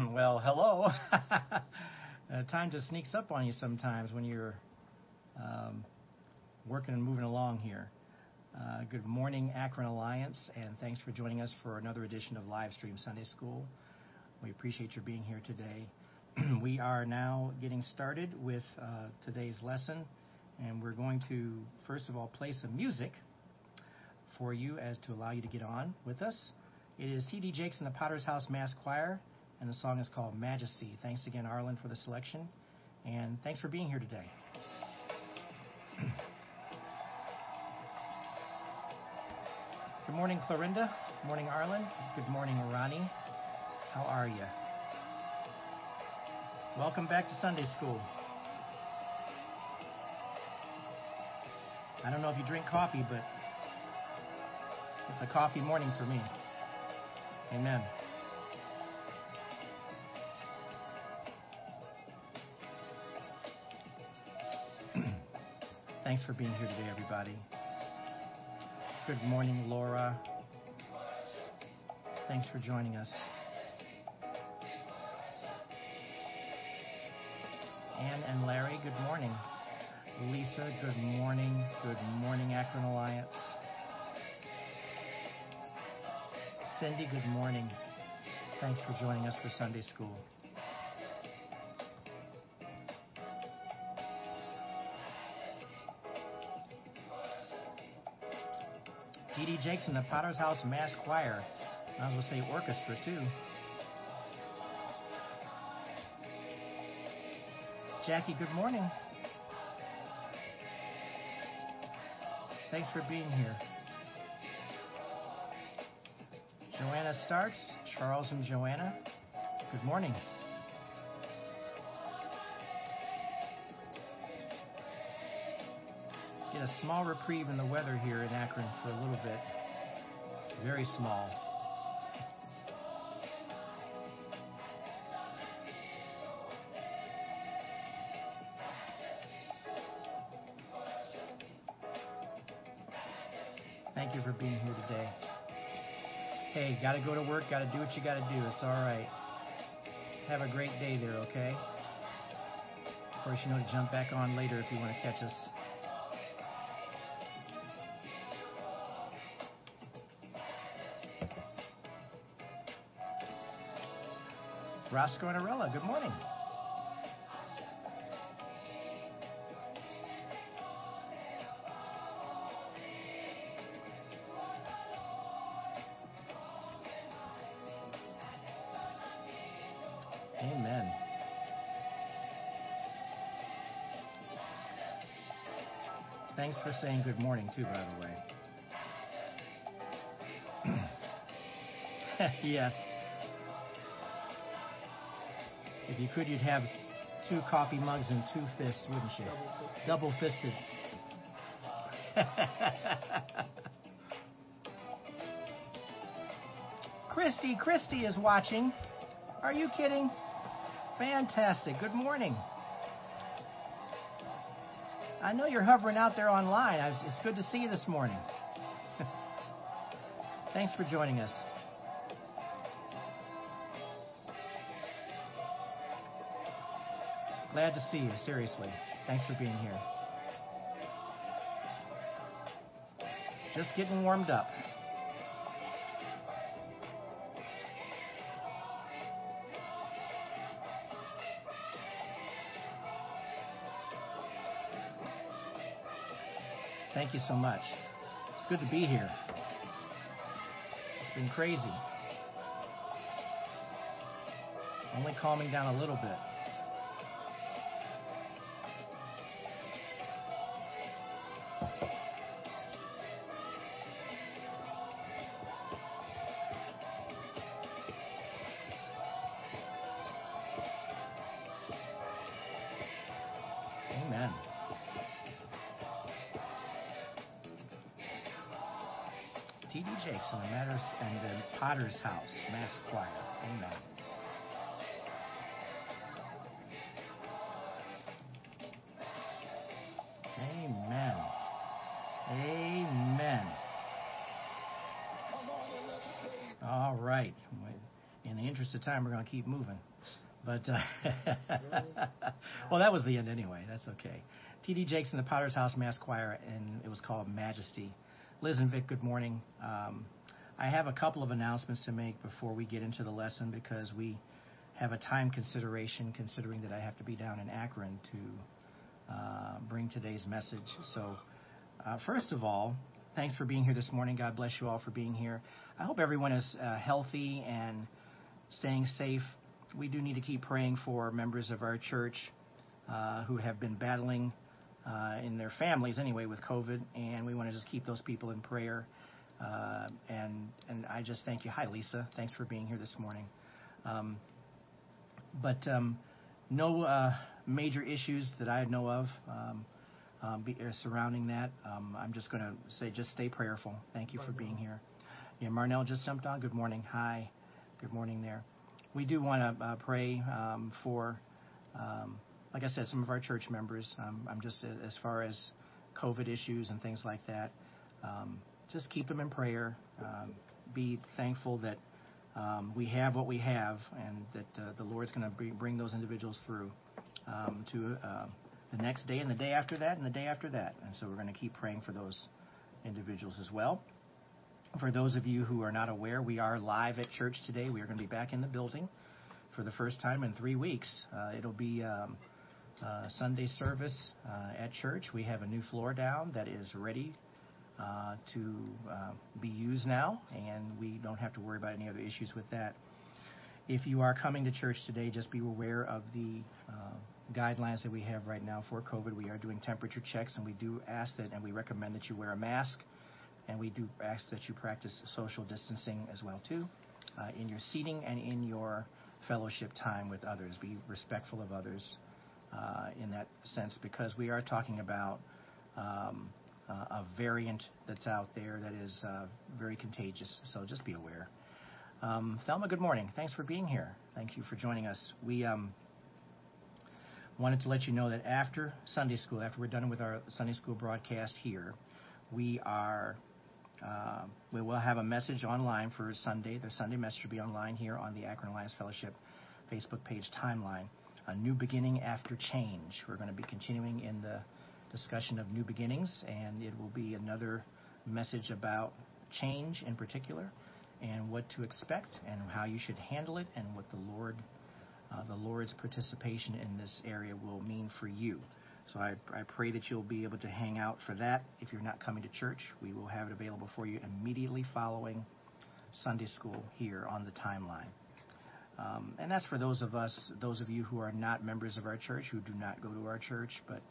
well, hello. uh, time just sneaks up on you sometimes when you're um, working and moving along here. Uh, good morning, Akron Alliance, and thanks for joining us for another edition of Livestream Sunday School. We appreciate your being here today. we are now getting started with uh, today's lesson, and we're going to, first of all, play some music for you as to allow you to get on with us. It is T.D. Jakes and the Potter's House Mass Choir, and the song is called Majesty. Thanks again, Arlen, for the selection, and thanks for being here today. Good morning, Clorinda. Good morning, Arlen. Good morning, Ronnie. How are you? Welcome back to Sunday School. I don't know if you drink coffee, but it's a coffee morning for me. Amen. Thanks for being here today, everybody. Good morning, Laura. Thanks for joining us. Ann and Larry, good morning. Lisa, good morning. Good morning, Akron Alliance. Cindy, good morning. Thanks for joining us for Sunday School. T.D. Jakes and the Potter's House Mass Choir. I was going to say orchestra, too. Jackie, good morning. Thanks for being here. Joanna Starks, Charles and Joanna, good morning. A small reprieve in the weather here in Akron for a little bit. Very small. Thank you for being here today. Hey, got to go to work, got to do what you got to do. It's all right. Have a great day there, okay? Of course, you know to jump back on later if you want to catch us. Roscoe and Arella, good morning. Amen. Thanks for saying good morning, too, by the way. yes. If you could, you'd have two coffee mugs and two fists, wouldn't you? Double fisted. Christy, Christy is watching. Are you kidding? Fantastic. Good morning. I know you're hovering out there online. It's good to see you this morning. Thanks for joining us. Glad to see you, seriously. Thanks for being here. Just getting warmed up. Thank you so much. It's good to be here. It's been crazy. Only calming down a little bit. T.D. Jakes and the Matters and the Potter's House Mass Choir. Amen. Amen. Amen. All right. In the interest of time, we're going to keep moving. But uh, well, that was the end anyway. That's okay. T.D. Jakes and the Potter's House Mass Choir, and it was called Majesty. Liz and Vic, good morning. Um, I have a couple of announcements to make before we get into the lesson because we have a time consideration, considering that I have to be down in Akron to uh, bring today's message. So, uh, first of all, thanks for being here this morning. God bless you all for being here. I hope everyone is uh, healthy and staying safe. We do need to keep praying for members of our church uh, who have been battling uh, in their families anyway with COVID, and we want to just keep those people in prayer. Uh, and and I just thank you. Hi, Lisa. Thanks for being here this morning. Um, but um, no uh, major issues that I know of um, um, be, uh, surrounding that. Um, I'm just going to say, just stay prayerful. Thank you for being here. Yeah, Marnell just jumped on. Good morning. Hi. Good morning there. We do want to uh, pray um, for, um, like I said, some of our church members. Um, I'm just uh, as far as COVID issues and things like that. Um, just keep them in prayer. Um, be thankful that um, we have what we have, and that uh, the Lord's going to bring those individuals through um, to uh, the next day, and the day after that, and the day after that. And so we're going to keep praying for those individuals as well. For those of you who are not aware, we are live at church today. We are going to be back in the building for the first time in three weeks. Uh, it'll be um, uh, Sunday service uh, at church. We have a new floor down that is ready uh, to uh, be used now, and we don't have to worry about any other issues with that. If you are coming to church today, just be aware of the uh, guidelines that we have right now for COVID. We are doing temperature checks, and we do ask that, and we recommend that you wear a mask and we do ask that you practice social distancing as well too uh, in your seating and in your fellowship time with others. Be respectful of others in that sense because we are talking about um, uh, a variant that's out there that is uh, very contagious. So just be aware. Um, Thelma, good morning. Thanks for being here. Thank you for joining us. We um, wanted to let you know that after Sunday school, after we're done with our Sunday school broadcast here, we are uh, we will have a message online for Sunday. The Sunday message will be online here on the Akron Alliance Fellowship Facebook page timeline. A new beginning after change. We're going to be continuing in the discussion of new beginnings, and it will be another message about change in particular, and what to expect, and how you should handle it, and what the Lord, uh, the Lord's participation in this area will mean for you. So I, I pray that you'll be able to hang out for that. If you're not coming to church, we will have it available for you immediately following Sunday school here on the timeline. Um, and that's for those of us, those of you who are not members of our church, who do not go to our church. But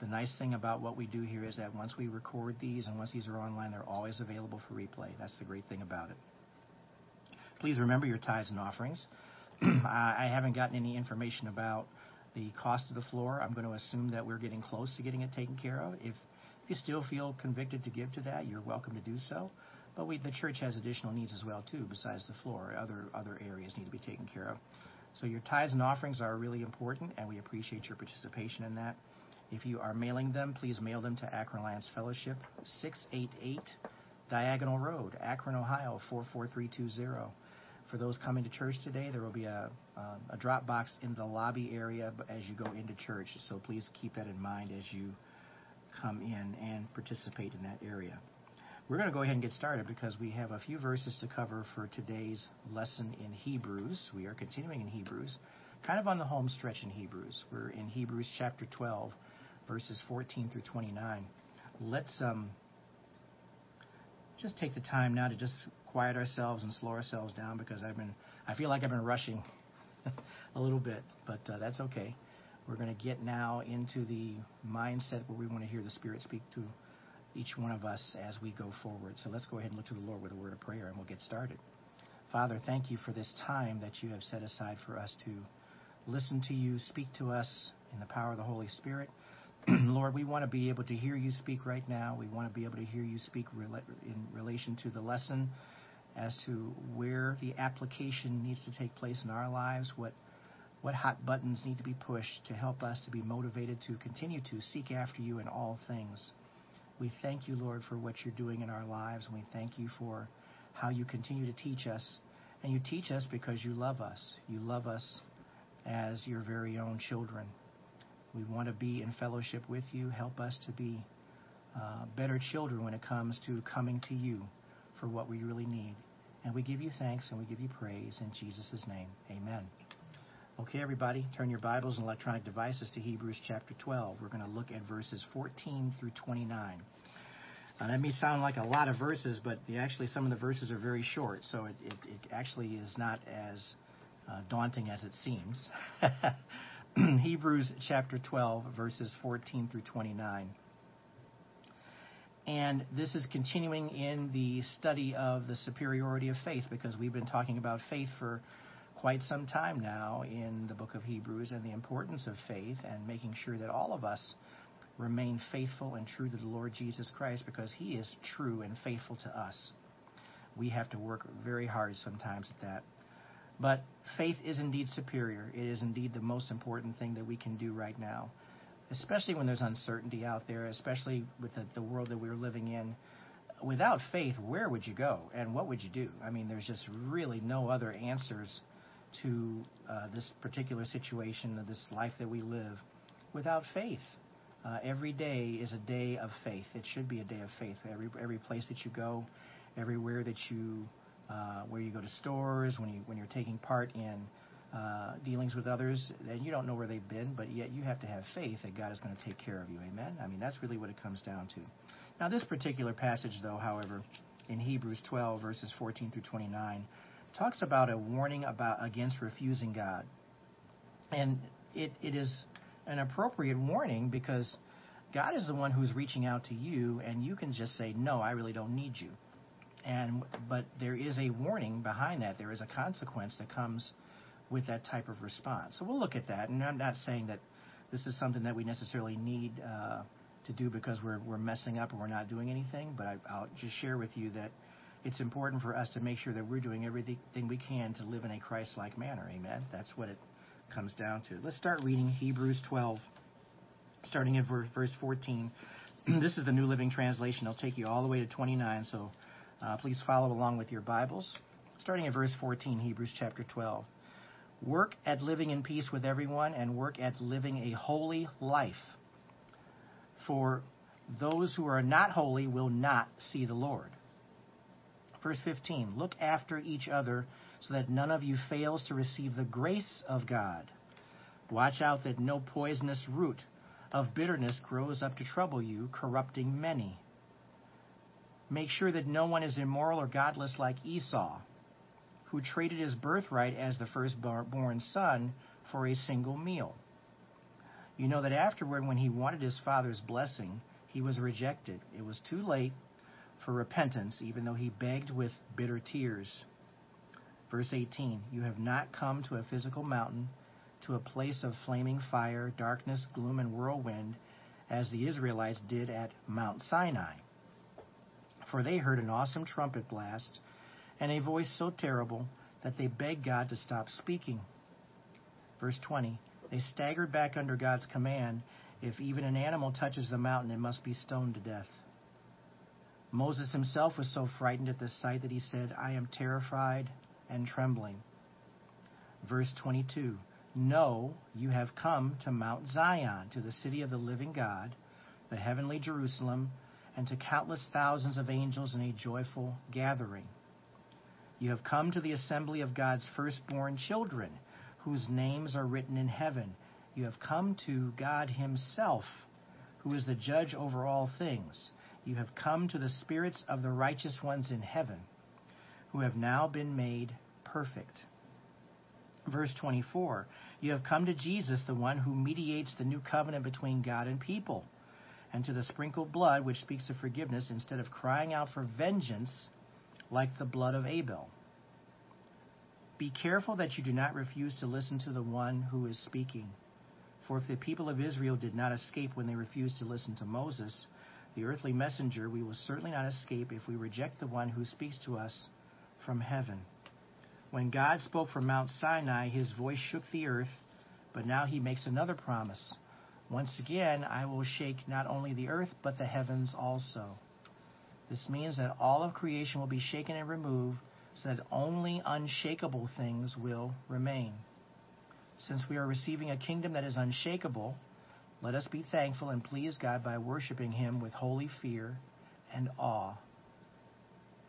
the nice thing about what we do here is that once we record these and once these are online, they're always available for replay. That's the great thing about it. Please remember your tithes and offerings. I haven't gotten any information about the cost of the floor. I'm going to assume that we're getting close to getting it taken care of. If you still feel convicted to give to that, you're welcome to do so. But we, the church has additional needs as well too, besides the floor. Other other areas need to be taken care of. So your tithes and offerings are really important, and we appreciate your participation in that. If you are mailing them, please mail them to Akron Alliance Fellowship, 688 Diagonal Road, Akron, Ohio 44320. For those coming to church today, there will be a, um, a drop box in the lobby area as you go into church. So please keep that in mind as you come in and participate in that area. We're going to go ahead and get started because we have a few verses to cover for today's lesson in Hebrews. We are continuing in Hebrews, kind of on the home stretch in Hebrews. We're in Hebrews chapter 12, verses 14 through 29. Let's um, just take the time now to just quiet ourselves and slow ourselves down because I've been I feel like I've been rushing a little bit, but uh, that's okay. We're going to get now into the mindset where we want to hear the Spirit speak to each one of us as we go forward. So let's go ahead and look to the Lord with a word of prayer and we'll get started. Father, thank you for this time that you have set aside for us to listen to you, speak to us in the power of the Holy Spirit. Lord, we want to be able to hear you speak right now. We want to be able to hear you speak in relation to the lesson as to where the application needs to take place in our lives, what what hot buttons need to be pushed to help us to be motivated to continue to seek after you in all things. We thank you, Lord, for what you're doing in our lives, we thank you for how you continue to teach us And you teach us because you love us. You love us as your very own children. We want to be in fellowship with you. Help us to be uh, better children when it comes to coming to you for what we really need. And we give you thanks and we give you praise in Jesus' name. Amen. Okay, everybody, turn your Bibles and electronic devices to Hebrews chapter 12. We're going to look at verses 14 through 29. Uh, that may sound like a lot of verses, but the, actually some of the verses are very short, so it, it, it actually is not as uh, daunting as it seems. Hebrews chapter 12, verses 14 through 29. And this is continuing in the study of the superiority of faith because we've been talking about faith for quite some time now in the book of Hebrews and the importance of faith and making sure that all of us remain faithful and true to the Lord Jesus Christ because he is true and faithful to us. We have to work very hard sometimes at that. But faith is indeed superior. It is indeed the most important thing that we can do right now, especially when there's uncertainty out there, especially with the, the world that we're living in. Without faith, where would you go and what would you do? I mean, there's just really no other answers to uh, this particular situation, this life that we live, without faith. Uh, every day is a day of faith. It should be a day of faith. Every every place that you go, everywhere that you, uh, where you go to stores, when you when you're taking part in uh, dealings with others, and you don't know where they've been, but yet you have to have faith that God is going to take care of you. Amen. I mean that's really what it comes down to. Now this particular passage, though, however, in Hebrews 12 verses 14 through 29, talks about a warning about against refusing God, and it, it is an appropriate warning because God is the one who's reaching out to you, and you can just say, "No, I really don't need you." And but there is a warning behind that. There is a consequence that comes with that type of response. So we'll look at that. And I'm not saying that this is something that we necessarily need uh, to do because we're we're messing up or we're not doing anything. But I, I'll just share with you that it's important for us to make sure that we're doing everything we can to live in a Christ-like manner. Amen. That's what it comes down to. Let's start reading Hebrews 12, starting at verse 14. this is the New Living Translation. It'll take you all the way to 29, so uh, please follow along with your Bibles. Starting at verse 14, Hebrews chapter 12. Work at living in peace with everyone and work at living a holy life. For those who are not holy will not see the Lord. Verse 15 Look after each other so that none of you fails to receive the grace of God. Watch out that no poisonous root of bitterness grows up to trouble you, corrupting many. Make sure that no one is immoral or godless like Esau, who traded his birthright as the firstborn son for a single meal. You know that afterward, when he wanted his father's blessing, he was rejected. It was too late for repentance, even though he begged with bitter tears. Verse 18 You have not come to a physical mountain, to a place of flaming fire, darkness, gloom, and whirlwind, as the Israelites did at Mount Sinai. For they heard an awesome trumpet blast, and a voice so terrible that they begged God to stop speaking. Verse 20 They staggered back under God's command. If even an animal touches the mountain, it must be stoned to death. Moses himself was so frightened at this sight that he said, I am terrified and trembling. Verse 22 No, you have come to Mount Zion, to the city of the living God, the heavenly Jerusalem, and to countless thousands of angels in a joyful gathering. You have come to the assembly of God's firstborn children, whose names are written in heaven. You have come to God Himself, who is the judge over all things. You have come to the spirits of the righteous ones in heaven who have now been made perfect. Verse 24 You have come to Jesus, the one who mediates the new covenant between God and people, and to the sprinkled blood which speaks of forgiveness instead of crying out for vengeance like the blood of Abel. Be careful that you do not refuse to listen to the one who is speaking. For if the people of Israel did not escape when they refused to listen to Moses, the earthly messenger, we will certainly not escape if we reject the one who speaks to us from heaven. When God spoke from Mount Sinai, his voice shook the earth, but now he makes another promise. Once again, I will shake not only the earth, but the heavens also. This means that all of creation will be shaken and removed so that only unshakable things will remain. Since we are receiving a kingdom that is unshakable, let us be thankful and please God by worshiping Him with holy fear and awe.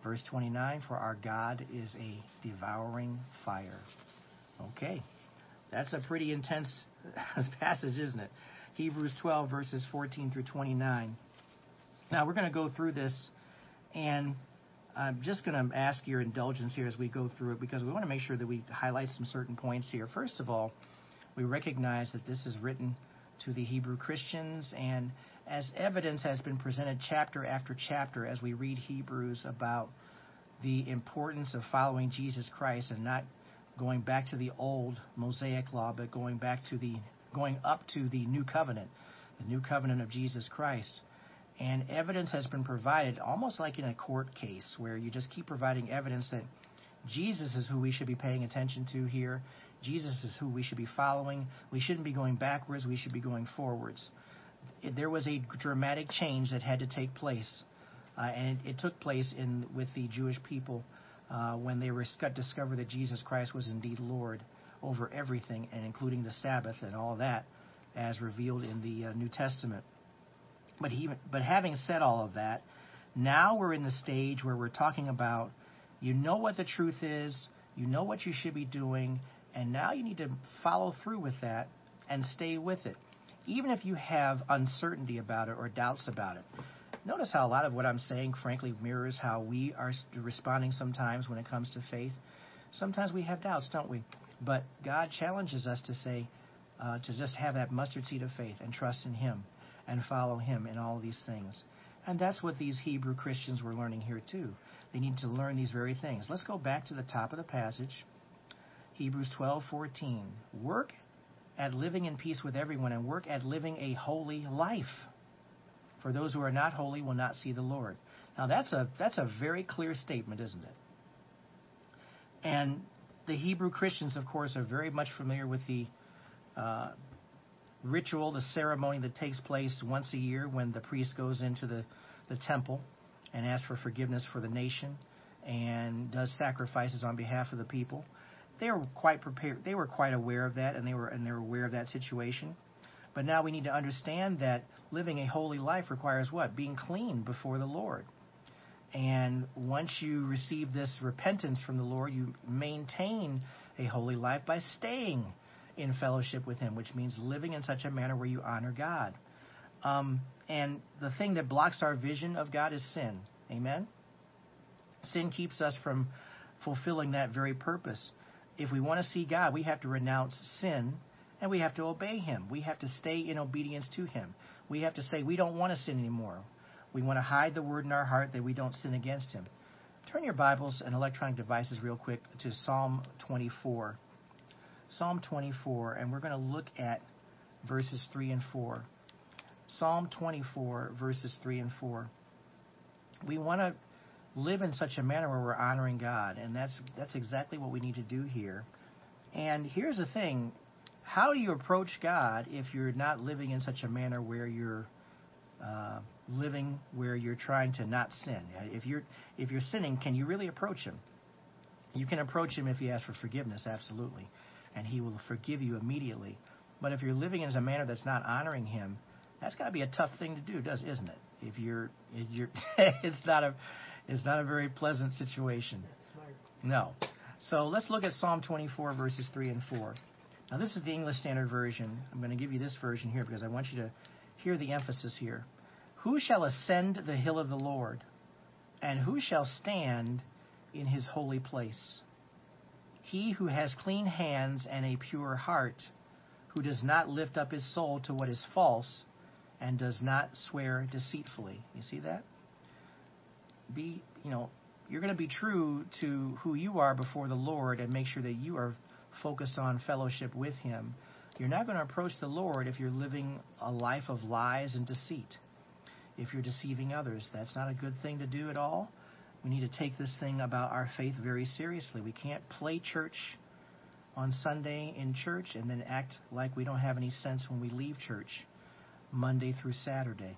Verse 29 For our God is a devouring fire. Okay, that's a pretty intense passage, isn't it? Hebrews 12, verses 14 through 29. Now, we're going to go through this, and I'm just going to ask your indulgence here as we go through it because we want to make sure that we highlight some certain points here. First of all, we recognize that this is written to the Hebrew Christians, and as evidence has been presented chapter after chapter as we read Hebrews about the importance of following Jesus Christ and not going back to the old Mosaic law, but going back to the going up to the new covenant, the new covenant of Jesus Christ. And evidence has been provided almost like in a court case where you just keep providing evidence that Jesus is who we should be paying attention to here. Jesus is who we should be following. We shouldn't be going backwards, we should be going forwards. There was a dramatic change that had to take place. Uh, and it, it, took place in with the Jewish people uh, when they were discovered that Jesus Christ was indeed Lord over everything, and including the Sabbath and all that, as revealed in the uh, New Testament. But he, but having said all of that, now we're in the stage where we're talking about you know what the truth is, you know what you should be doing, and now you need to follow through with that and stay with it, even if you have uncertainty about it or doubts about it. Notice how a lot of what I'm saying, frankly, mirrors how we are responding sometimes when it comes to faith. Sometimes we have doubts, don't we? But God challenges us to say, uh, to just have that mustard seed of faith and trust in Him and follow Him in all these things. And that's what these Hebrew Christians were learning here too. They need to learn these very things. Let's go back to the top of the passage, Hebrews 12:14. Work at living in peace with everyone and work at living a holy life. For those who are not holy will not see the Lord. Now that's a that's a very clear statement, isn't it? And the Hebrew Christians, of course, are very much familiar with the uh, ritual, the ceremony that takes place once a year when the priest goes into the, the temple and asks for forgiveness for the nation and does sacrifices on behalf of the people. They were quite prepared. They were quite aware of that, and they were and they were aware of that situation. But now we need to understand that living a holy life requires what? Being clean before the Lord. And once you receive this repentance from the Lord, you maintain a holy life by staying in fellowship with Him, which means living in such a manner where you honor God. Um, and the thing that blocks our vision of God is sin. Amen? Sin keeps us from fulfilling that very purpose. If we want to see God, we have to renounce sin and we have to obey Him. We have to stay in obedience to Him. We have to say, we don't want to sin anymore. We want to hide the word in our heart that we don't sin against Him. Turn your Bibles and electronic devices real quick to Psalm 24. Psalm 24, and we're going to look at verses 3 and 4. Psalm 24, verses 3 and 4. We want to live in such a manner where we're honoring God, and that's that's exactly what we need to do here. And here's the thing: how do you approach God if you're not living in such a manner where you're uh, living where you're trying to not sin? If you're if you're sinning, can you really approach Him? You can approach Him if you ask for forgiveness, absolutely and He will forgive you immediately. But if you're living in a manner that's not honoring Him, that's got to be a tough thing to do, does isn't it? If you're, if you're it's not a, it's not a very pleasant situation. No. So let's look at Psalm 24 verses 3 and 4. Now this is the English Standard Version. I'm going to give you this version here because I want you to hear the emphasis here. Who shall ascend the hill of the Lord, and who shall stand in His holy place? He who has clean hands and a pure heart, who does not lift up his soul to what is false, and does not swear deceitfully. You see that? Be, you know, you're going to be true to who you are before the Lord and make sure that you are focused on fellowship with Him. You're not going to approach the Lord if you're living a life of lies and deceit. If you're deceiving others, that's not a good thing to do at all. We need to take this thing about our faith very seriously. We can't play church on Sunday in church and then act like we don't have any sense when we leave church Monday through Saturday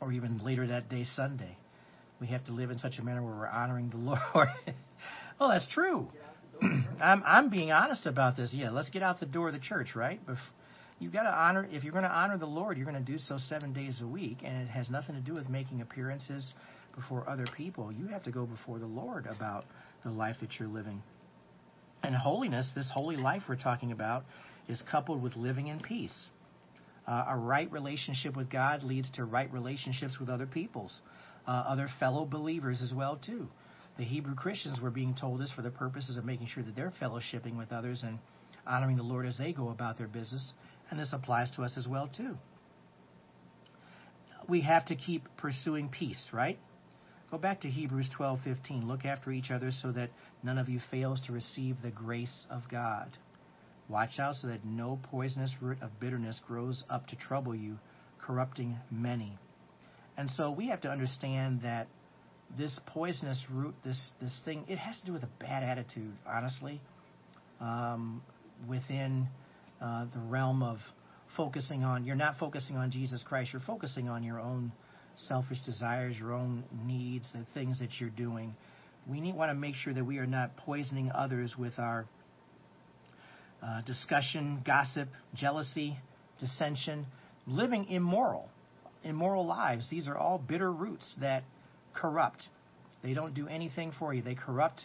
or even later that day, Sunday. We have to live in such a manner where we're honoring the Lord. Oh, that's true. I'm I'm being honest about this. Yeah, let's get out the door of the church, right? You've got to honor. If you're going to honor the Lord, you're going to do so seven days a week, and it has nothing to do with making appearances before other people. You have to go before the Lord about the life that you're living. And holiness, this holy life we're talking about, is coupled with living in peace. Uh, a right relationship with God leads to right relationships with other peoples, uh, other fellow believers as well too. The Hebrew Christians were being told this for the purposes of making sure that they're fellowshipping with others and honoring the Lord as they go about their business, and this applies to us as well too. We have to keep pursuing peace, right? Go back to Hebrews 12:15. Look after each other so that none of you fails to receive the grace of God. Watch out so that no poisonous root of bitterness grows up to trouble you, corrupting many. And so we have to understand that this poisonous root, this this thing, it has to do with a bad attitude, honestly, um, within uh, the realm of focusing on. You're not focusing on Jesus Christ. You're focusing on your own selfish desires, your own needs, the things that you're doing. We need want to make sure that we are not poisoning others with our uh, discussion, gossip, jealousy, dissension, living immoral, immoral lives. These are all bitter roots that corrupt. They don't do anything for you. They corrupt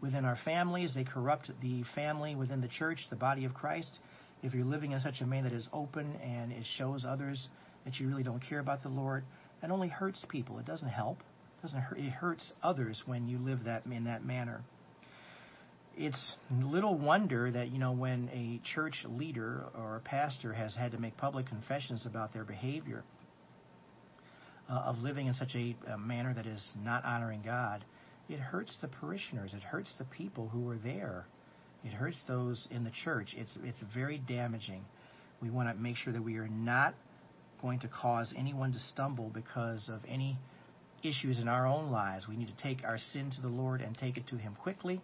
within our families. They corrupt the family within the church, the body of Christ. If you're living in such a way that is open and it shows others that you really don't care about the Lord, that only hurts people. It doesn't help. It doesn't hurt, it hurts others when you live that in that manner it's little wonder that you know when a church leader or a pastor has had to make public confessions about their behavior uh, of living in such a, a, manner that is not honoring God, it hurts the parishioners. It hurts the people who are there. It hurts those in the church. It's it's very damaging. We want to make sure that we are not going to cause anyone to stumble because of any issues in our own lives. We need to take our sin to the Lord and take it to Him quickly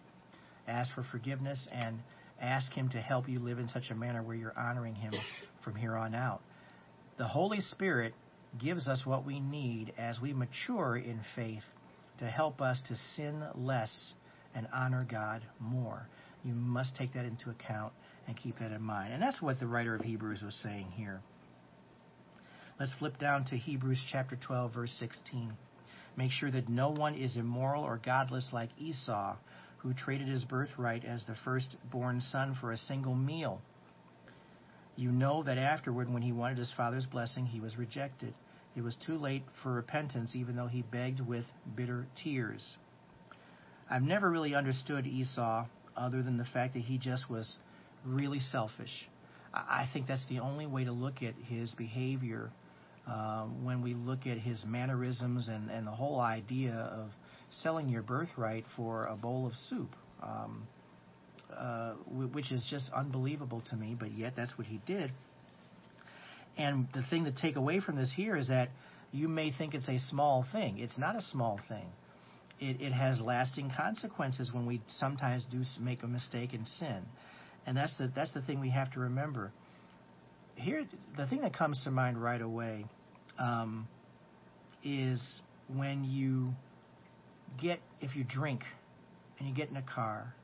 ask for forgiveness, and ask Him to help you live in such a manner where you're honoring Him from here on out. The Holy Spirit gives us what we need as we mature in faith to help us to sin less and honor God more. You must take that into account and keep that in mind. And that's what the writer of Hebrews was saying here. Let's flip down to Hebrews chapter 12, verse 16. Make sure that no one is immoral or godless like Esau who traded his birthright as the firstborn son for a single meal. You know that afterward, when he wanted his father's blessing, he was rejected. It was too late for repentance, even though he begged with bitter tears. I've never really understood Esau other than the fact that he just was really selfish. I think that's the only way to look at his behavior uh, when we look at his mannerisms and, and the whole idea of selling your birthright for a bowl of soup, um, uh, which is just unbelievable to me, but yet that's what he did. And the thing to take away from this here is that you may think it's a small thing. It's not a small thing. It, it has lasting consequences when we sometimes do make a mistake and sin, and that's the that's the thing we have to remember. Here, the thing that comes to mind right away um, is when you get if you drink and you get in a car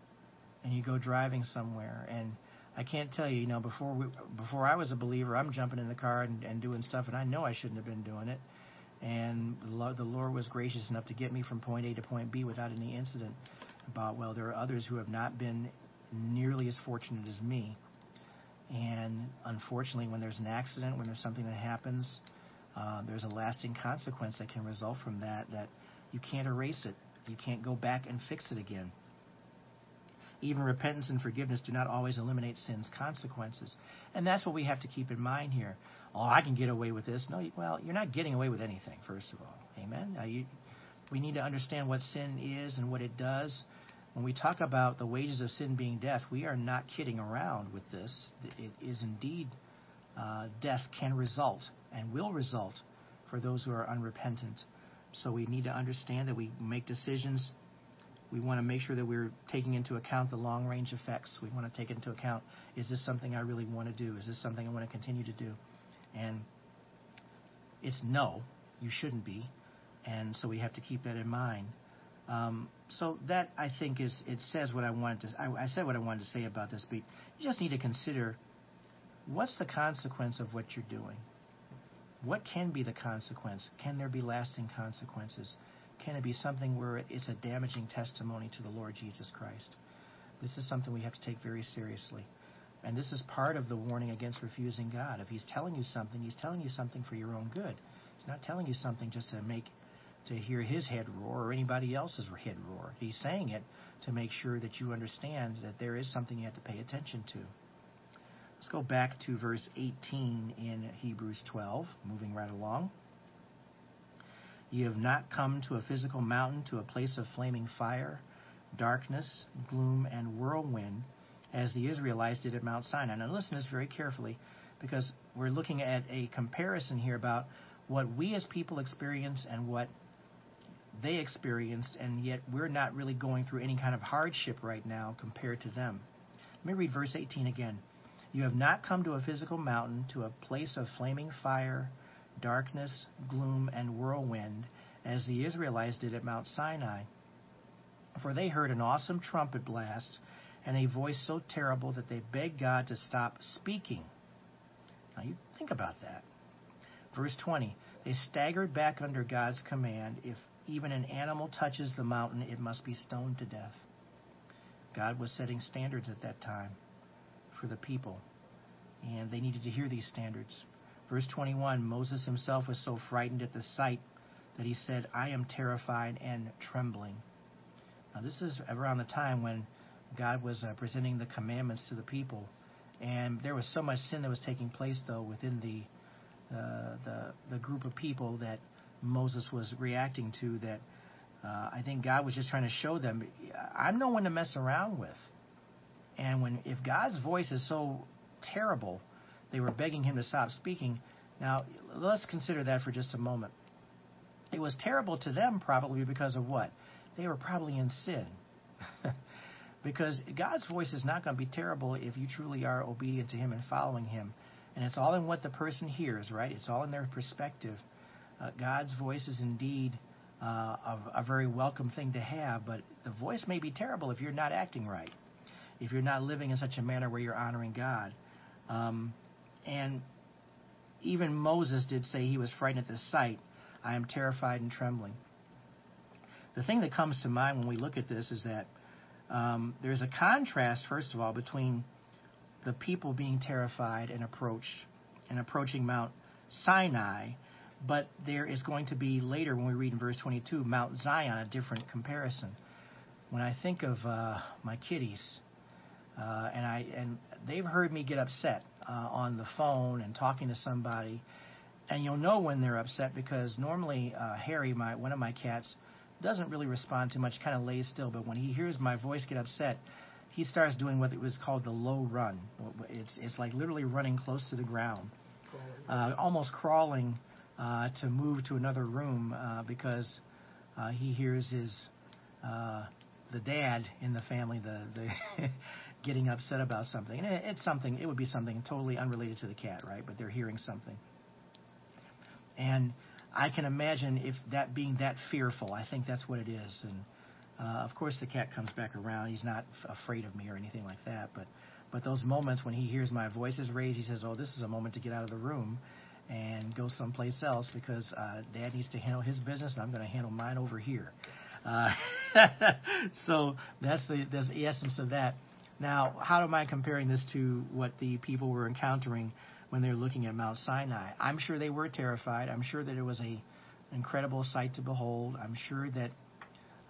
and you go driving somewhere and I can't tell you, you know, before we, before I was a believer, I'm jumping in the car and, and doing stuff, and I know I shouldn't have been doing it. And the Lord, was gracious enough to get me from point A to point B without any incident. About well, there are others who have not been nearly as fortunate as me. And unfortunately, when there's an accident, when there's something that happens, uh, there's a lasting consequence that can result from that. That you can't erase it. You can't go back and fix it again. Even repentance and forgiveness do not always eliminate sin's consequences. And that's what we have to keep in mind here. Oh, I can get away with this. No, well, you're not getting away with anything, first of all. Amen? You, we need to understand what sin is and what it does. When we talk about the wages of sin being death, we are not kidding around with this. It is indeed uh, death can result and will result for those who are unrepentant. So we need to understand that we make decisions. We want to make sure that we're taking into account the long range effects. We want to take into account is this something I really want to do? Is this something I want to continue to do? And it's no, you shouldn't be. And so we have to keep that in mind. Um, so that I think is it says what I wanted to. I, I said what I wanted to say about this, but you just need to consider what's the consequence of what you're doing. What can be the consequence? Can there be lasting consequences? Can it be something where it's a damaging testimony to the Lord Jesus Christ? This is something we have to take very seriously. And this is part of the warning against refusing God. If He's telling you something, He's telling you something for your own good. He's not telling you something just to make to hear his head roar or anybody else's head roar. He's saying it to make sure that you understand that there is something you have to pay attention to. Let's go back to verse 18 in Hebrews 12, moving right along. You have not come to a physical mountain, to a place of flaming fire, darkness, gloom, and whirlwind, as the Israelites did at Mount Sinai. Now, listen to this very carefully because we're looking at a comparison here about what we as people experience and what they experienced, and yet we're not really going through any kind of hardship right now compared to them. Let me read verse 18 again. You have not come to a physical mountain, to a place of flaming fire, darkness, gloom, and whirlwind, as the Israelites did at Mount Sinai. For they heard an awesome trumpet blast and a voice so terrible that they begged God to stop speaking. Now you think about that. Verse 20 They staggered back under God's command. If even an animal touches the mountain, it must be stoned to death. God was setting standards at that time for the people, and they needed to hear these standards. Verse 21 Moses himself was so frightened at the sight that he said, I am terrified and trembling. Now, this is around the time when God was uh, presenting the commandments to the people, and there was so much sin that was taking place, though, within the, uh, the, the group of people that Moses was reacting to that uh, I think God was just trying to show them I'm no one to mess around with. And when if God's voice is so terrible, they were begging him to stop speaking. Now let's consider that for just a moment. It was terrible to them probably because of what? They were probably in sin. because God's voice is not going to be terrible if you truly are obedient to Him and following Him. And it's all in what the person hears, right? It's all in their perspective uh, God's voice is indeed uh, a, a, very welcome thing to have, but the voice may be terrible if you're not acting right, if you're not living in such a manner where you're honoring God. Um, and even Moses did say he was frightened at the sight. I am terrified and trembling. The thing that comes to mind when we look at this is that um, there's a contrast, first of all, between the people being terrified and approached and approaching Mount Sinai but there is going to be later when we read in verse 22 Mount Zion, a different comparison. When I think of uh, my kiddies, uh, and I and they've heard me get upset uh, on the phone and talking to somebody, and you'll know when they're upset because normally uh, Harry, my one of my cats, doesn't really respond too much, kind of lays still. But when he hears my voice get upset, he starts doing what was called the low run. It's it's like literally running close to the ground, uh, almost crawling uh, to move to another room uh, because uh, he hears his uh, the dad in the family the, the getting upset about something. And it, it's something. It would be something totally unrelated to the cat, right? But they're hearing something. And I can imagine if that being that fearful. I think that's what it is. And uh, of course, the cat comes back around. He's not f- afraid of me or anything like that. But but those moments when he hears my voice is raised, he says, "Oh, this is a moment to get out of the room." and go someplace else because uh, Dad needs to handle his business, and I'm going to handle mine over here. Uh, so that's the that's the essence of that. Now, how am I comparing this to what the people were encountering when they were looking at Mount Sinai? I'm sure they were terrified. I'm sure that it was a incredible sight to behold. I'm sure that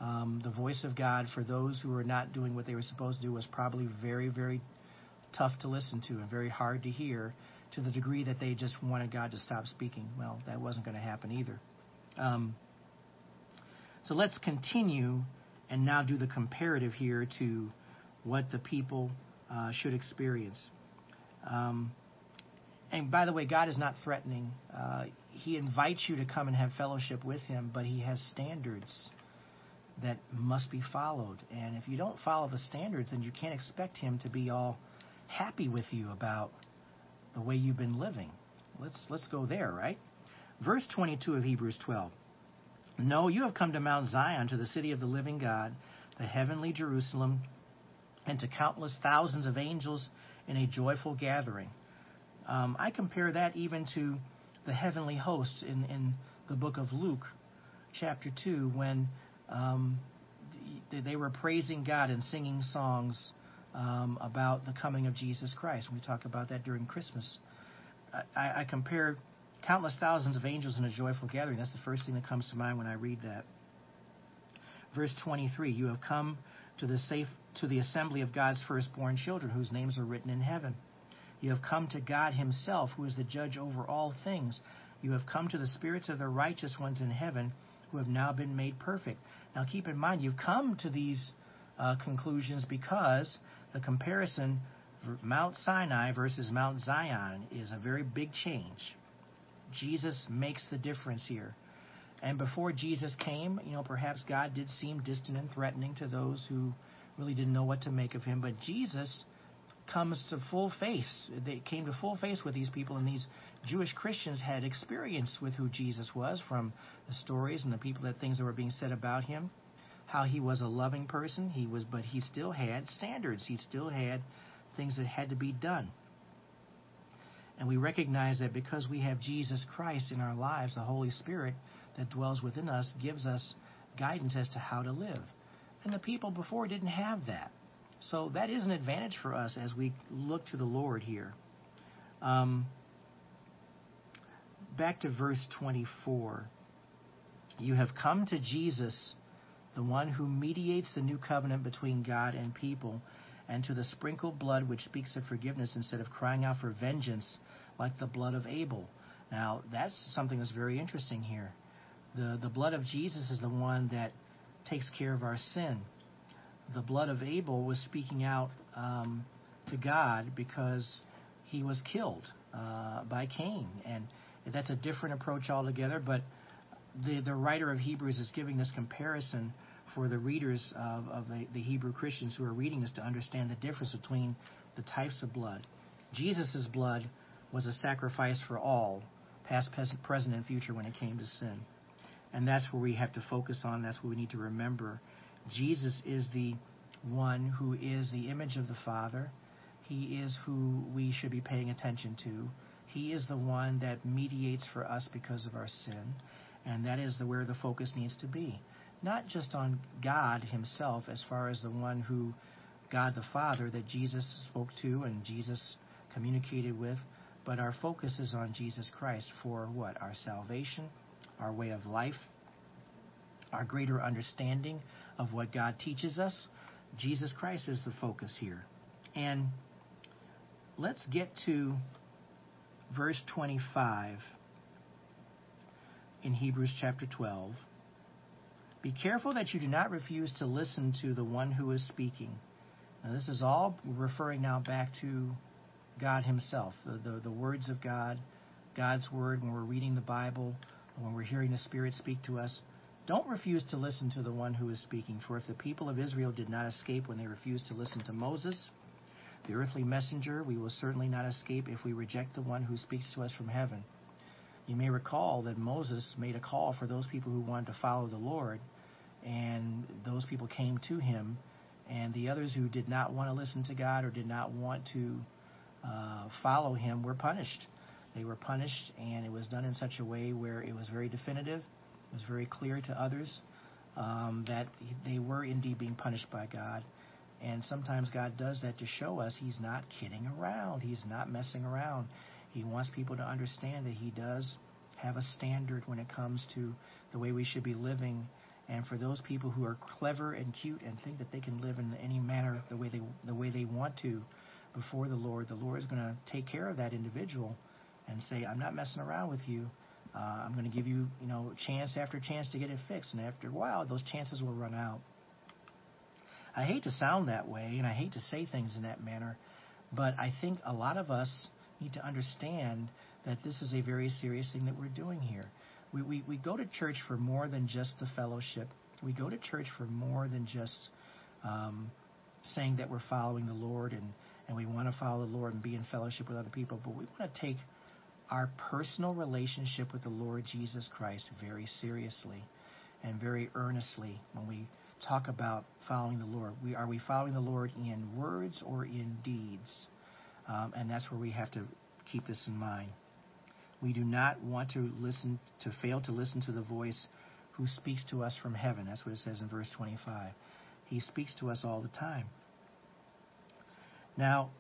um, the voice of God for those who were not doing what they were supposed to do was probably very, very tough to listen to and very hard to hear to the degree that they just wanted God to stop speaking. Well, that wasn't going to happen either. Um, so let's continue and now do the comparative here to what the people uh, should experience. Um, and by the way, God is not threatening. Uh, he invites you to come and have fellowship with Him, but He has standards that must be followed. And if you don't follow the standards, then you can't expect Him to be all happy with you about the way you've been living. Let's let's go there, right? Verse 22 of Hebrews 12. No, you have come to Mount Zion, to the city of the living God, the heavenly Jerusalem, and to countless thousands of angels in a joyful gathering. Um, I compare that even to the heavenly hosts in, in the book of Luke, chapter 2, when um, they were praising God and singing songs um, about the coming of Jesus Christ. We talk about that during Christmas. I, I compare countless thousands of angels in a joyful gathering. That's the first thing that comes to mind when I read that. Verse 23 You have come to the safe to the assembly of God's firstborn children whose names are written in heaven. You have come to God himself who is the judge over all things. You have come to the spirits of the righteous ones in heaven who have now been made perfect. Now keep in mind you've come to these uh, conclusions because the comparison Mount Sinai versus Mount Zion is a very big change. Jesus makes the difference here. And before Jesus came, you know, perhaps God did seem distant and threatening to those who really didn't know what to make of him. But Jesus comes to full face. They came to full face with these people, and these Jewish Christians had experience with who Jesus was from the stories and the people that things that were being said about him. How he was a loving person, he was, but he still had standards. He still had things that had to be done. And we recognize that because we have Jesus Christ in our lives, the Holy Spirit that dwells within us gives us guidance as to how to live. And the people before didn't have that. So that is an advantage for us as we look to the Lord here. Um, back to verse 24. You have come to Jesus, the one who mediates the new covenant between God and people and to the sprinkled blood which speaks of forgiveness instead of crying out for vengeance like the blood of Abel. Now, that's something that's very interesting here. The, the blood of Jesus is the one that takes care of our sin. The blood of Abel was speaking out um, to God because he was killed uh, by Cain. And that's a different approach altogether, but the, the writer of Hebrews is giving this comparison for the readers of, of the, the, Hebrew Christians who are reading this to understand the difference between the types of blood. Jesus' blood was a sacrifice for all, past, present, and future, when it came to sin. And that's where we have to focus on. That's what we need to remember. Jesus is the one who is the image of the Father. He is who we should be paying attention to. He is the one that mediates for us because of our sin. And that is the, where the focus needs to be not just on God himself as far as the one who God the Father that Jesus spoke to and Jesus communicated with, but our focus is on Jesus Christ for what? Our salvation, our way of life, our greater understanding of what God teaches us. Jesus Christ is the focus here. And let's get to verse 25 in Hebrews chapter 12. Be careful that you do not refuse to listen to the one who is speaking. Now, this is all referring now back to God Himself, the, the, the words of God, God's Word, when we're reading the Bible, when we're hearing the Spirit speak to us. Don't refuse to listen to the one who is speaking, for if the people of Israel did not escape when they refused to listen to Moses, the earthly messenger, we will certainly not escape if we reject the one who speaks to us from heaven. You may recall that Moses made a call for those people who wanted to follow the Lord, and those people came to him, and the others who did not want to listen to God or did not want to uh, follow him were punished. They were punished, and it was done in such a way where it was very definitive, it was very clear to others um, that they were indeed being punished by God. And sometimes God does that to show us He's not kidding around. He's not messing around. He wants people to understand that He does have a standard when it comes to the way we should be living. And for those people who are clever and cute and think that they can live in any manner the way they the way they want to before the Lord, the Lord is going to take care of that individual and say, "I'm not messing around with you. Uh, I'm going to give you, you know, chance after chance to get it fixed." And after a while, those chances will run out. I hate to sound that way, and I hate to say things in that manner, but I think a lot of us need to understand that this is a very serious thing that we're doing here. We, we, we go to church for more than just the fellowship. We go to church for more than just um, saying that we're following the Lord and, and we want to follow the Lord and be in fellowship with other people, but we want to take our personal relationship with the Lord Jesus Christ very seriously. and very earnestly when we talk about following the Lord. We are we following the Lord in words or in deeds? Um, and that's where we have to keep this in mind. We do not want to listen to fail to listen to the voice who speaks to us from heaven. That's what it says in verse 25. He speaks to us all the time. Now,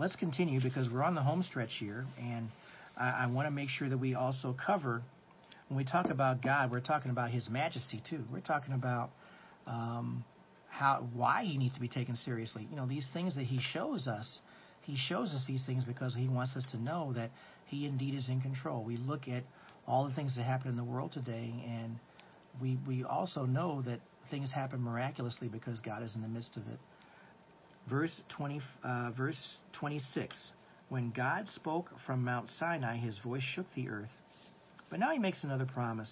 let's continue because we're on the home stretch here, and I, I want to make sure that we also cover when we talk about God, we're talking about His majesty too. We're talking about um, how why He needs to be taken seriously. You know, these things that He shows us, He shows us these things because He wants us to know that He indeed is in control. We look at all the things that happen in the world today, and we we also know that things happen miraculously because God is in the midst of it. Verse twenty, uh, verse twenty-six. When God spoke from Mount Sinai, His voice shook the earth but now he makes another promise.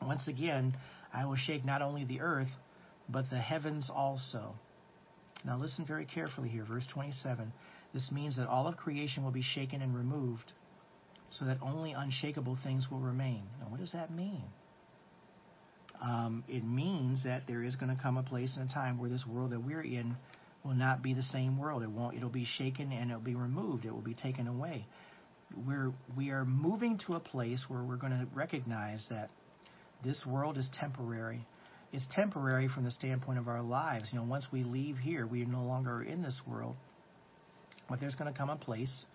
Once again, I will shake not only the earth, but the heavens also. Now listen very carefully here, verse 27. This means that all of creation will be shaken and removed, so that only unshakable things will remain. Now, what does that mean? Um, it means that there is going to come a place and a time where this world that we're in will not be the same world. It won't. It'll be shaken and it'll be removed. It will be taken away we're we are moving to a place where we're going to recognize that this world is temporary. It's temporary from the standpoint of our lives. You know, once we leave here, we are no longer in this world. But there's going to come a place,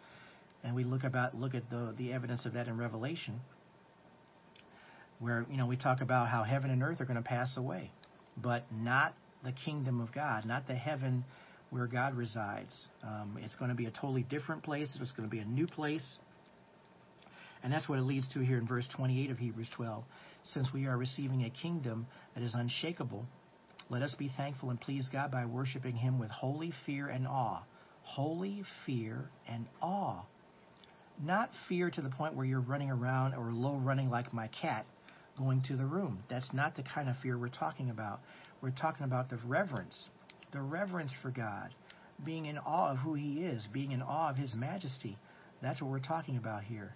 and we look about look at the the evidence of that in Revelation, where you know we talk about how heaven and earth are going to pass away, but not the kingdom of God, not the heaven where God resides. Um, it's going to be a totally different place. It's going to be a new place. And that's what it leads to here in verse 28 of Hebrews 12. Since we are receiving a kingdom that is unshakable, let us be thankful and please God by worshiping Him with holy fear and awe. Holy fear and awe. Not fear to the point where you're running around or low running like my cat going to the room. That's not the kind of fear we're talking about. We're talking about the reverence the reverence for God, being in awe of who He is, being in awe of His majesty. That's what we're talking about here.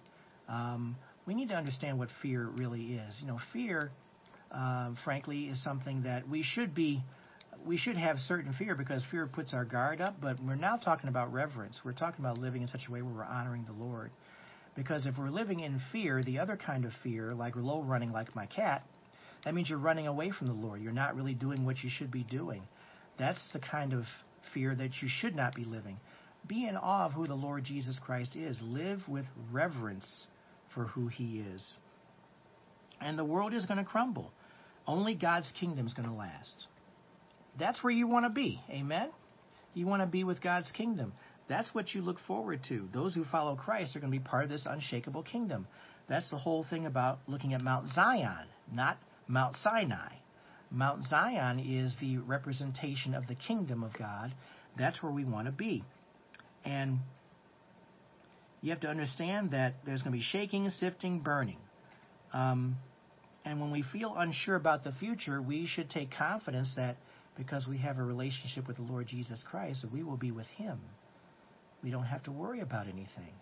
Um, we need to understand what fear really is. You know, fear, uh, frankly, is something that we should be. We should have certain fear because fear puts our guard up, but we're now talking about reverence. We're talking about living in such a way where we're honoring the Lord. Because if we're living in fear, the other kind of fear, like low running like my cat, that means you're running away from the Lord. You're not really doing what you should be doing. That's the kind of fear that you should not be living. Be in awe of who the Lord Jesus Christ is. Live with reverence for who he is. And the world is going to crumble. Only God's kingdom is going to last. That's where you want to be. Amen? You want to be with God's kingdom. That's what you look forward to. Those who follow Christ are going to be part of this unshakable kingdom. That's the whole thing about looking at Mount Zion, not Mount Sinai. Mount Zion is the representation of the kingdom of God. That's where we want to be. And you have to understand that there's going to be shaking, sifting, burning. Um, and when we feel unsure about the future, we should take confidence that because we have a relationship with the Lord Jesus Christ, we will be with Him. We don't have to worry about anything.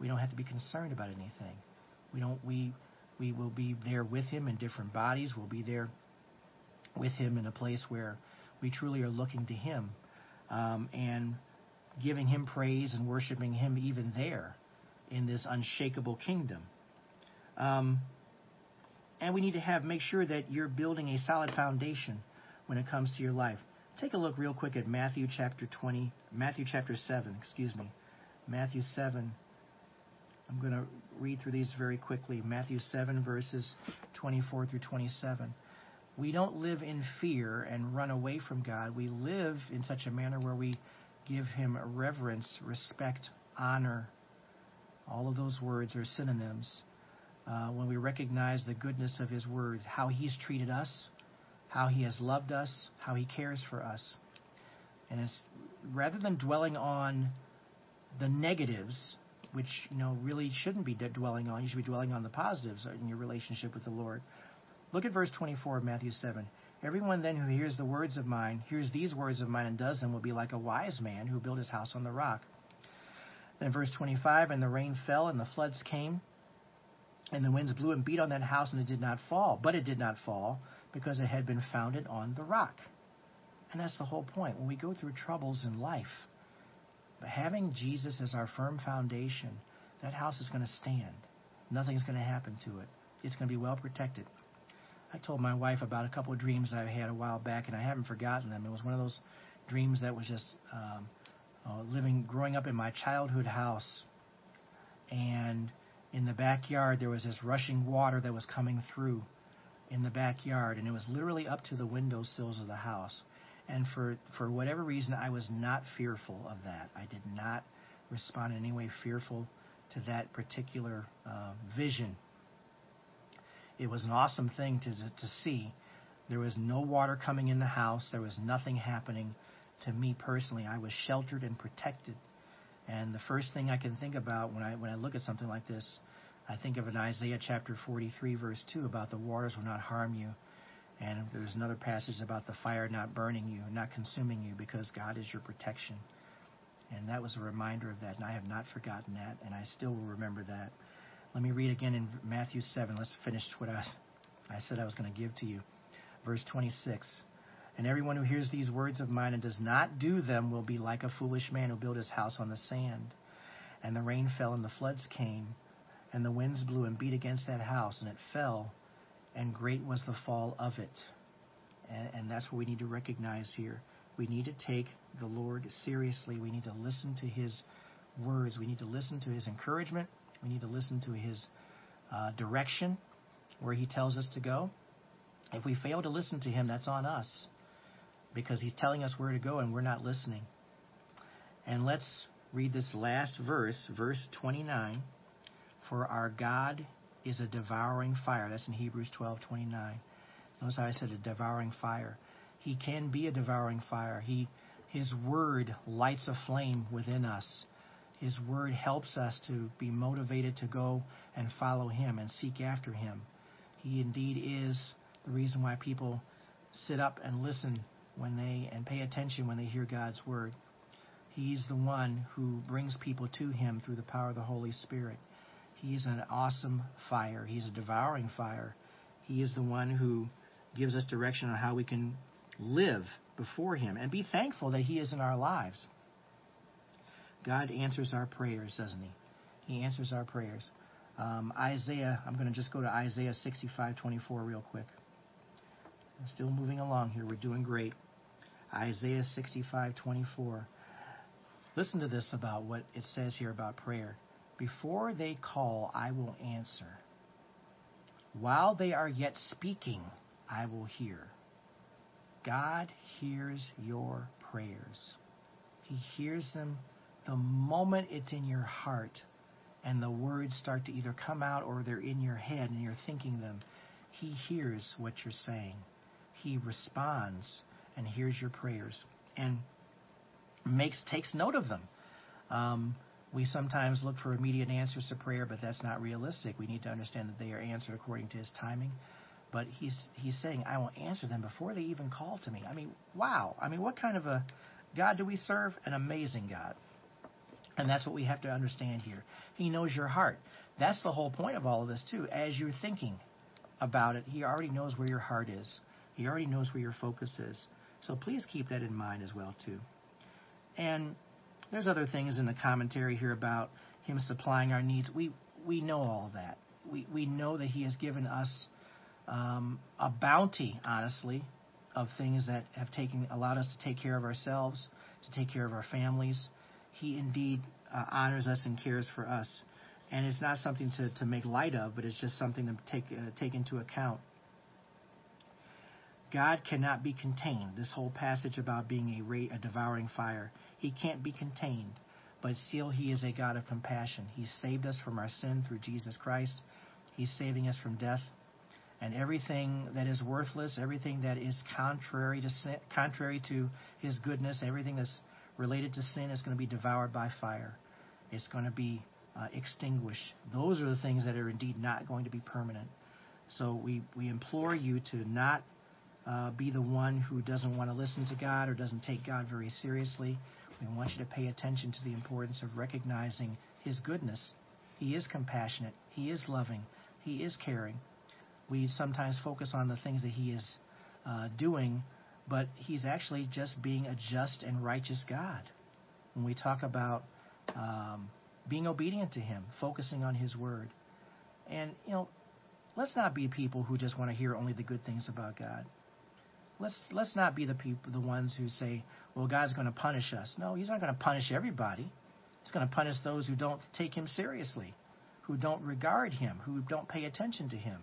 We don't have to be concerned about anything. We don't. We we will be there with Him in different bodies. We'll be there with Him in a place where we truly are looking to Him um, and giving Him praise and worshiping Him even there in this unshakable kingdom. Um, and we need to have make sure that you're building a solid foundation when it comes to your life. Take a look real quick at Matthew chapter 20, Matthew chapter 7, excuse me. Matthew 7. I'm going to read through these very quickly. Matthew 7, verses 24 through 27 we don't live in fear and run away from God. We live in such a manner where we give Him reverence, respect, honor. All of those words are synonyms. Uh, when we recognize the goodness of His Word, how He's treated us, how He has loved us, how He cares for us. And it's rather than dwelling on the negatives, which you know really shouldn't be dwelling on, you should be dwelling on the positives in your relationship with the Lord. Look at verse 24 of Matthew 7. Everyone then who hears the words of mine, hears these words of mine, and does them, will be like a wise man who built his house on the rock. Then verse 25, and the rain fell, and the floods came, And the winds blew and beat on that house, and it did not fall. But it did not fall because it had been founded on the rock. And that's the whole point. When we go through troubles in life, but having Jesus as our firm foundation, that house is going to stand. Nothing's going to happen to it. It's going to be well protected. I told my wife about a couple of dreams I had a while back, and I haven't forgotten them. It was one of those dreams that was just um, uh, living, growing up in my childhood house, and in the backyard there was this rushing water that was coming through in the backyard, and it was literally up to the window sills of the house. And for for whatever reason, I was not fearful of that. I did not respond in any way fearful to that particular uh, vision it was an awesome thing to, to, to see. There was no water coming in the house. There was nothing happening to me personally. I was sheltered and protected. And the first thing I can think about when I when I look at something like this, I think of in Isaiah chapter 43 verse 2 about the waters will not harm you. And there's another passage about the fire not burning you, not consuming you because God is your protection. And that was a reminder of that, and I have not forgotten that, and I still will remember that. Let me read again in Matthew 7. Let's finish what I, I said I was going to give to you. Verse 26. And everyone who hears these words of mine and does not do them will be like a foolish man who built his house on the sand. And the rain fell and the floods came, and the winds blew and beat against that house, and it fell, and great was the fall of it. And, and that's what we need to recognize here. We need to take the Lord seriously. We need to listen to his words. We need to listen to his encouragement. We need to listen to his uh, direction where he tells us to go. If we fail to listen to him, that's on us because he's telling us where to go and we're not listening. And let's read this last verse, verse 29. For our God is a devouring fire. That's in Hebrews 12:29. Notice how I said a devouring fire. He can be a devouring fire. He his word lights a flame within us. His word helps us to be motivated to go and follow Him and seek after Him. He indeed is the reason why people sit up and listen when they and pay attention when they hear God's word. He's the one who brings people to Him through the power of the Holy Spirit. He's an awesome fire. He's a devouring fire. He is the one who gives us direction on how we can live before Him and be thankful that He is in our lives. God answers our prayers, doesn't He? He answers our prayers. Um, Isaiah, I'm going to just go to Isaiah 65:24 real quick. I'm still moving along here. We're doing great. Isaiah 65:24. Listen to this about what it says here about prayer. Before they call, I will answer. While they are yet speaking, I will hear. God hears your prayers. He hears them the moment it's in your heart and the words start to either come out or they're in your head and you're thinking them, He hears what you're saying. He responds and hears your prayers and makes takes note of them. Um, we sometimes look for immediate answers to prayer, but that's not realistic. We need to understand that they are answered according to His timing. But He's He's saying, "I will answer them before they even call to me." I mean, wow! I mean, what kind of a God do we serve? An amazing God. And that's what we have to understand here. He knows your heart. That's the whole point of all of this, too. As you're thinking about it, He already knows where your heart is, He already knows where your focus is. So please keep that in mind as well, too. And there's other things in the commentary here about Him supplying our needs. We, we know all that. We, we know that He has given us um, a bounty, honestly, of things that have taken allowed us to take care of ourselves, to take care of our families, he indeed uh, honors us and cares for us. And it's not something to, to make light of, but it's just something to take, uh, take into account. God cannot be contained. This whole passage about being a, ra- a devouring fire, He can't be contained, but still He is a God of compassion. He saved us from our sin through Jesus Christ. He's saving us from death, and everything that is worthless, everything that is contrary to sin, contrary to His goodness, everything that's related to sin is going to be devoured by fire. It's going to be uh, extinguished. Those are the things that are indeed not going to be permanent. So we, we implore you to not uh, be the one who doesn't want to listen to God or doesn't take God very seriously. We want you to pay attention to the importance of recognizing His goodness. He is compassionate. He is loving. He is caring. We sometimes focus on the things that He is uh, doing, but He's actually just being a just and righteous God. When we talk about um, being obedient to Him, focusing on His Word, and you know, let's not be people who just want to hear only the good things about God. Let's let's not be the people, the ones who say, "Well, God's going to punish us." No, He's not going to punish everybody. He's going to punish those who don't take Him seriously, who don't regard Him, who don't pay attention to Him.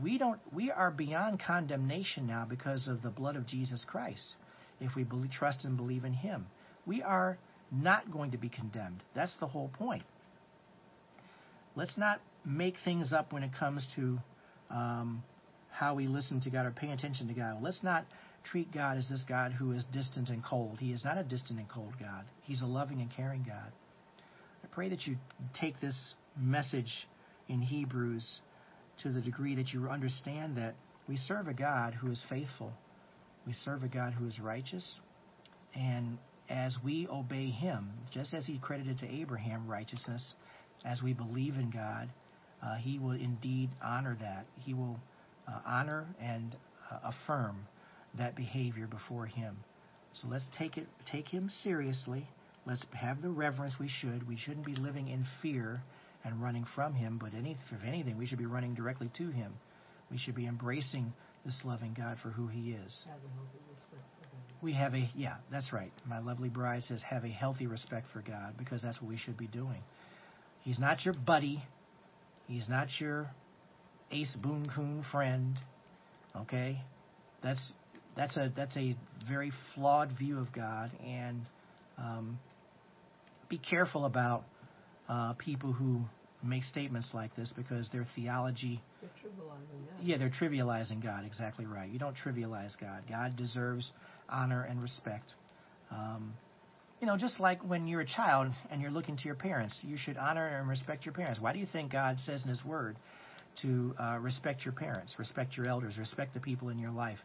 We don't. We are beyond condemnation now because of the blood of Jesus Christ. If we believe, trust and believe in Him, we are not going to be condemned. That's the whole point. Let's not make things up when it comes to um, how we listen to God or pay attention to God. Let's not treat God as this God who is distant and cold. He is not a distant and cold God. He's a loving and caring God. I pray that you take this message in Hebrews to the degree that you understand that we serve a God who is faithful. We serve a God who is righteous. And as we obey Him, just as He credited to Abraham righteousness, as we believe in God, uh, He will indeed honor that. He will uh, honor and uh, affirm that behavior before Him. So let's take it, take Him seriously. Let's have the reverence we should. We shouldn't be living in fear and running from Him, but any, if anything, we should be running directly to Him. We should be embracing this loving God for who He is. We have a, yeah, that's right. My lovely bride says, have a healthy respect for God because that's what we should be doing. He's not your buddy. He's not your ace boon coon friend. Okay? That's that's a that's a very flawed view of God and um, be careful about uh, people who make statements like this because their theology. They're trivializing God. Yeah, they're trivializing God. Exactly right. You don't trivialize God. God deserves honor and respect. Um, you know, just like when you're a child and you're looking to your parents, you should honor and respect your parents. Why do you think God says in His Word to uh, respect your parents, respect your elders, respect the people in your life?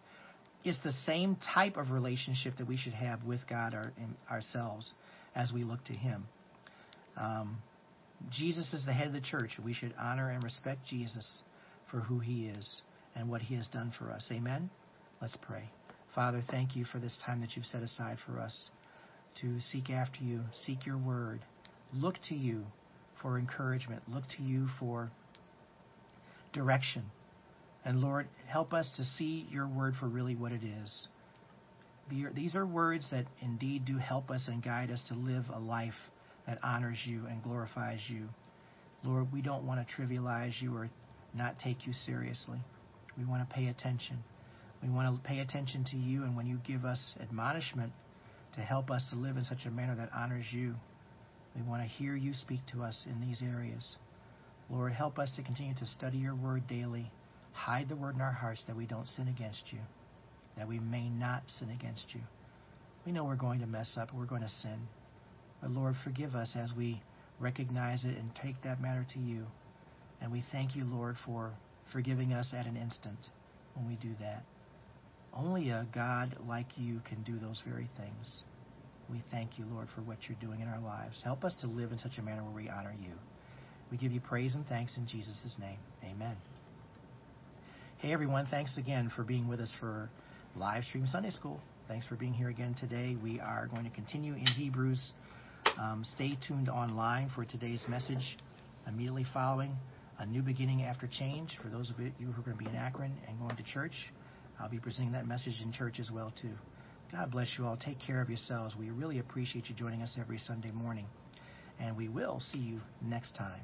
It's the same type of relationship that we should have with God our, ourselves as we look to Him. Um, Jesus is the head of the church. We should honor and respect Jesus for who he is and what he has done for us. Amen? Let's pray. Father, thank you for this time that you've set aside for us to seek after you, seek your word, look to you for encouragement, look to you for direction. And Lord, help us to see your word for really what it is. These are words that indeed do help us and guide us to live a life that honors you and glorifies you. Lord, we don't want to trivialize you or not take you seriously. We want to pay attention. We want to pay attention to you, and when you give us admonishment to help us to live in such a manner that honors you, we want to hear you speak to us in these areas. Lord, help us to continue to study your word daily. Hide the word in our hearts that we don't sin against you, that we may not sin against you. We know we're going to mess up, we're going to sin. But Lord, forgive us as we recognize it and take that matter to you. And we thank you, Lord, for forgiving us at an instant when we do that. Only a God like you can do those very things. We thank you, Lord, for what you're doing in our lives. Help us to live in such a manner where we honor you. We give you praise and thanks in Jesus' name. Amen. Hey, everyone. Thanks again for being with us for live stream Sunday School. Thanks for being here again today. We are going to continue in Hebrews um, stay tuned online for today's message immediately following a new beginning after change. For those of you who are going to be in Akron and going to church, I'll be presenting that message in church as well too. God bless you all. Take care of yourselves. We really appreciate you joining us every Sunday morning. And we will see you next time.